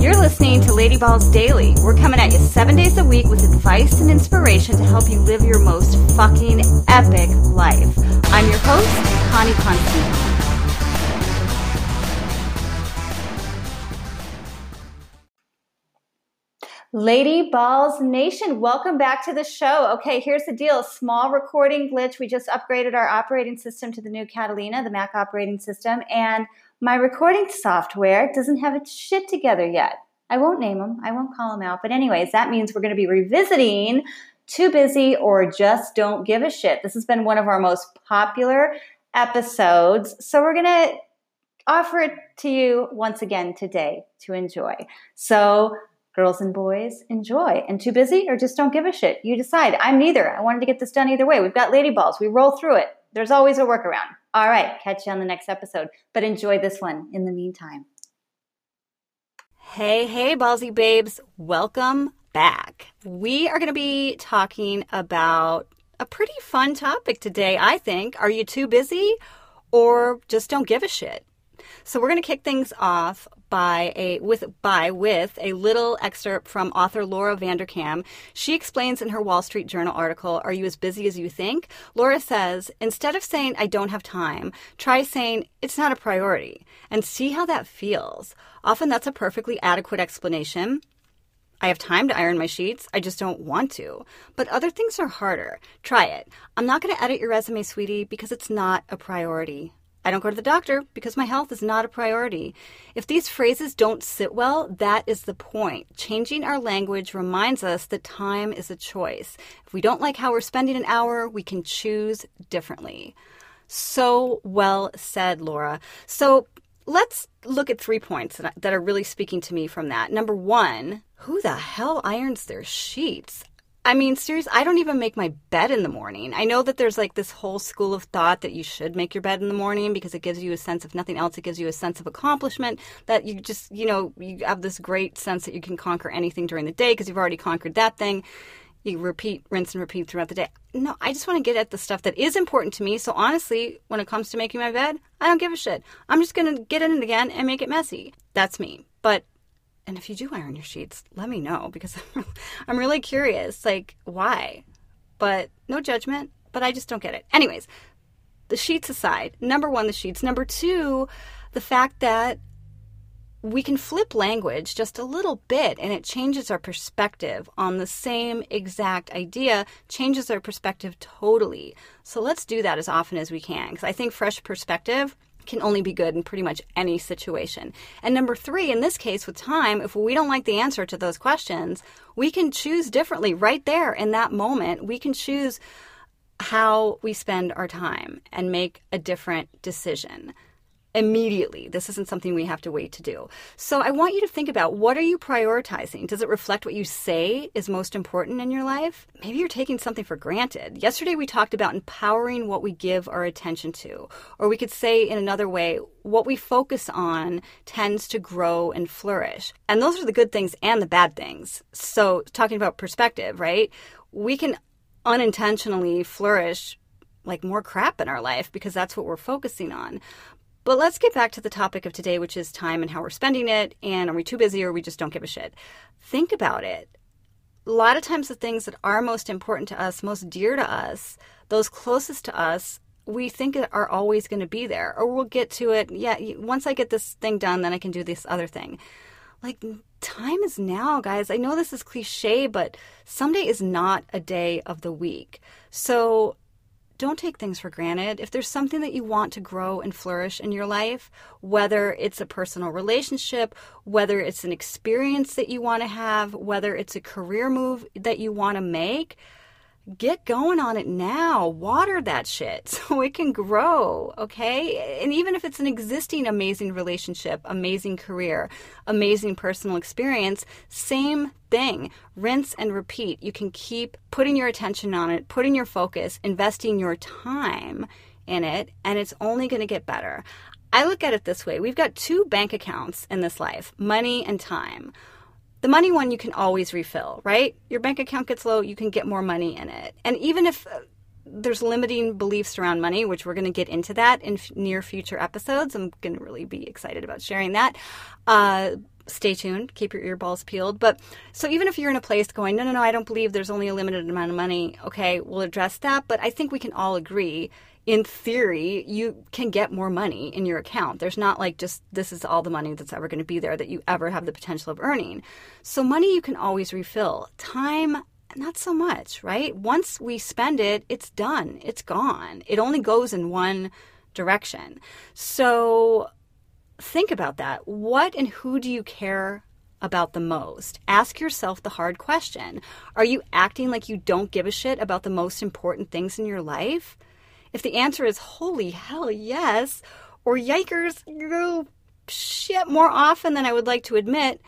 You're listening to Lady Balls Daily. We're coming at you seven days a week with advice and inspiration to help you live your most fucking epic life. I'm your host, Connie Constantine. Lady Balls Nation, welcome back to the show. Okay, here's the deal small recording glitch. We just upgraded our operating system to the new Catalina, the Mac operating system, and my recording software doesn't have its shit together yet. I won't name them, I won't call them out. But, anyways, that means we're going to be revisiting Too Busy or Just Don't Give a Shit. This has been one of our most popular episodes. So, we're going to offer it to you once again today to enjoy. So, girls and boys, enjoy. And too busy or just don't give a shit? You decide. I'm neither. I wanted to get this done either way. We've got lady balls. We roll through it. There's always a workaround. All right, catch you on the next episode. But enjoy this one in the meantime. Hey, hey, ballsy babes. Welcome back. We are going to be talking about a pretty fun topic today, I think. Are you too busy or just don't give a shit? So we're going to kick things off by a with by with a little excerpt from author Laura Vanderkam. She explains in her Wall Street Journal article, "Are you as busy as you think?" Laura says, "Instead of saying I don't have time, try saying it's not a priority and see how that feels." Often that's a perfectly adequate explanation. I have time to iron my sheets. I just don't want to. But other things are harder. Try it. I'm not going to edit your resume, sweetie, because it's not a priority. I don't go to the doctor because my health is not a priority. If these phrases don't sit well, that is the point. Changing our language reminds us that time is a choice. If we don't like how we're spending an hour, we can choose differently. So well said, Laura. So let's look at three points that, are really speaking to me from that. Number one, who the hell irons their sheets? I mean, seriously, I don't even make my bed in the morning. I know that there's like this whole school of thought that you should make your bed in the morning because it gives you a sense of nothing else. It gives you a sense of accomplishment that you just, you know, you have this great sense that you can conquer anything during the day because you've already conquered that thing. You repeat, rinse, and repeat throughout the day. No, I just want to get at the stuff that is important to me. So honestly, when it comes to making my bed, I don't give a shit. I'm just going to get in it again and make it messy. That's me. But and if you do iron your sheets, let me know because I'm really curious, like why. But no judgment, but I just don't get it. Anyways, the sheets aside, number one, the sheets. Number two, the fact that we can flip language just a little bit and it changes our perspective on the same exact idea, changes our perspective totally. So let's do that as often as we can because I think fresh perspective can only be good in pretty much any situation. And number three, in this case with time, if we don't like the answer to those questions, we can choose differently right there in that moment. We can choose how we spend our time and make a different decision immediately. This isn't something we have to wait to do. So I want you to think about what are you prioritizing? Does it reflect what you say is most important in your life? Maybe you're taking something for granted. Yesterday we talked about empowering what we give our attention to. Or we could say in another way, what we focus on tends to grow and flourish. And those are the good things and the bad things. So talking about perspective, right? We can unintentionally flourish like more crap in our life because that's what we're focusing on. But let's get back to the topic of today, which is time and how we're spending it. And are we too busy or we just don't give a shit? Think about it. A lot of times, the things that are most important to us, most dear to us, those closest to us, we think are always going to be there. Or we'll get to it. Yeah, once I get this thing done, then I can do this other thing. Like, time is now, guys. I know this is cliche, but someday is not a day of the week. So don't take things for granted. If there's something that you want to grow and flourish in your life, whether it's a personal relationship, whether it's an experience that you want to have, whether it's a career move that you want to make, get going on it now. Water that shit so it can grow, okay? And even if it's an existing amazing relationship, amazing career, amazing personal experience, same thing. Rinse and repeat. You can keep putting your attention on it, putting your focus, investing your time in it, and it's only going to get better. I look at it this way we've got two bank accounts in this life money and time. The money one you can always refill, right? Your bank account gets low, you can get more money in it. And even if uh, there's limiting beliefs around money, which we're going to get into that in f- near future episodes, I'm going to really be excited about sharing that. Uh, stay tuned, keep your earballs peeled. But so even if you're in a place going, no, no, no, I don't believe there's only a limited amount of money, okay, we'll address that. But I think we can all agree in theory, you can get more money in your account. There's not like just this is all the money that's ever going to be there that you ever have the potential of earning. So, money you can always refill. Time, not so much, right? Once we spend it, it's done, it's gone. It only goes in one direction. So, think about that. What and who do you care about the most? Ask yourself the hard question. Are you acting like you don't give a shit about the most important things in your life? If the answer is holy hell yes, or yikers, you shit more often than I would like to admit,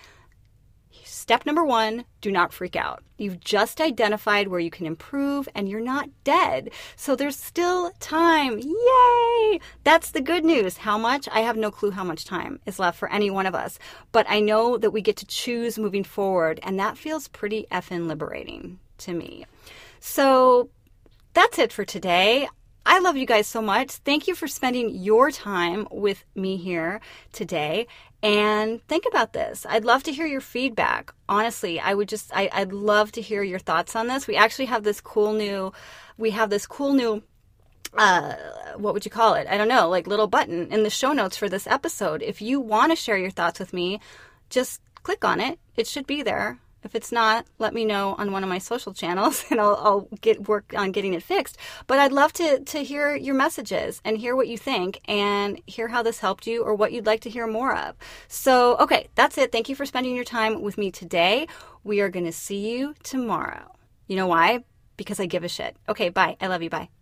step number one do not freak out. You've just identified where you can improve and you're not dead. So there's still time. Yay! That's the good news. How much? I have no clue how much time is left for any one of us. But I know that we get to choose moving forward, and that feels pretty effing liberating to me. So that's it for today. I love you guys so much. Thank you for spending your time with me here today. And think about this. I'd love to hear your feedback. Honestly, I would just, I, I'd love to hear your thoughts on this. We actually have this cool new, we have this cool new uh, what would you call it? I don't know, like little button in the show notes for this episode. If you want to share your thoughts with me, just click on it. It should be there. If it's not, let me know on one of my social channels and I'll, I'll, get work on getting it fixed. But I'd love to, to hear your messages and hear what you think and hear how this helped you or what you'd like to hear more of. So, okay, that's it. Thank you for spending your time with me today. We are going to see you tomorrow. You know why? Because I give a shit. Okay, bye. I love you. Bye.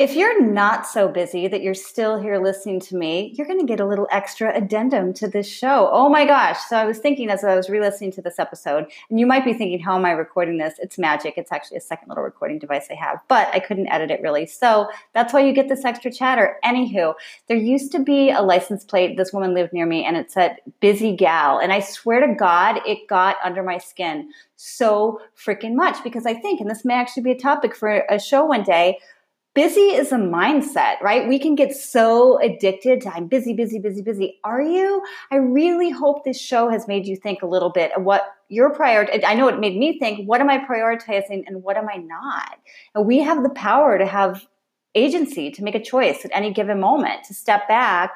If you're not so busy that you're still here listening to me, you're going to get a little extra addendum to this show. Oh my gosh. So I was thinking as I was re listening to this episode, and you might be thinking, how am I recording this? It's magic. It's actually a second little recording device I have, but I couldn't edit it really. So that's why you get this extra chatter. Anywho, there used to be a license plate. This woman lived near me and it said busy gal. And I swear to God, it got under my skin so freaking much because I think, and this may actually be a topic for a show one day busy is a mindset, right? We can get so addicted to I'm busy, busy, busy, busy. Are you? I really hope this show has made you think a little bit of what your priority. I know it made me think, what am I prioritizing and what am I not? And we have the power to have agency to make a choice at any given moment to step back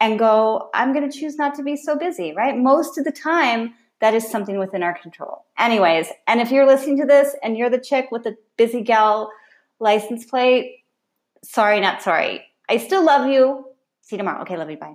and go, I'm going to choose not to be so busy, right? Most of the time, that is something within our control. Anyways, and if you're listening to this and you're the chick with the busy gal license plate, sorry, not sorry. I still love you. See you tomorrow. Okay, love you. Bye.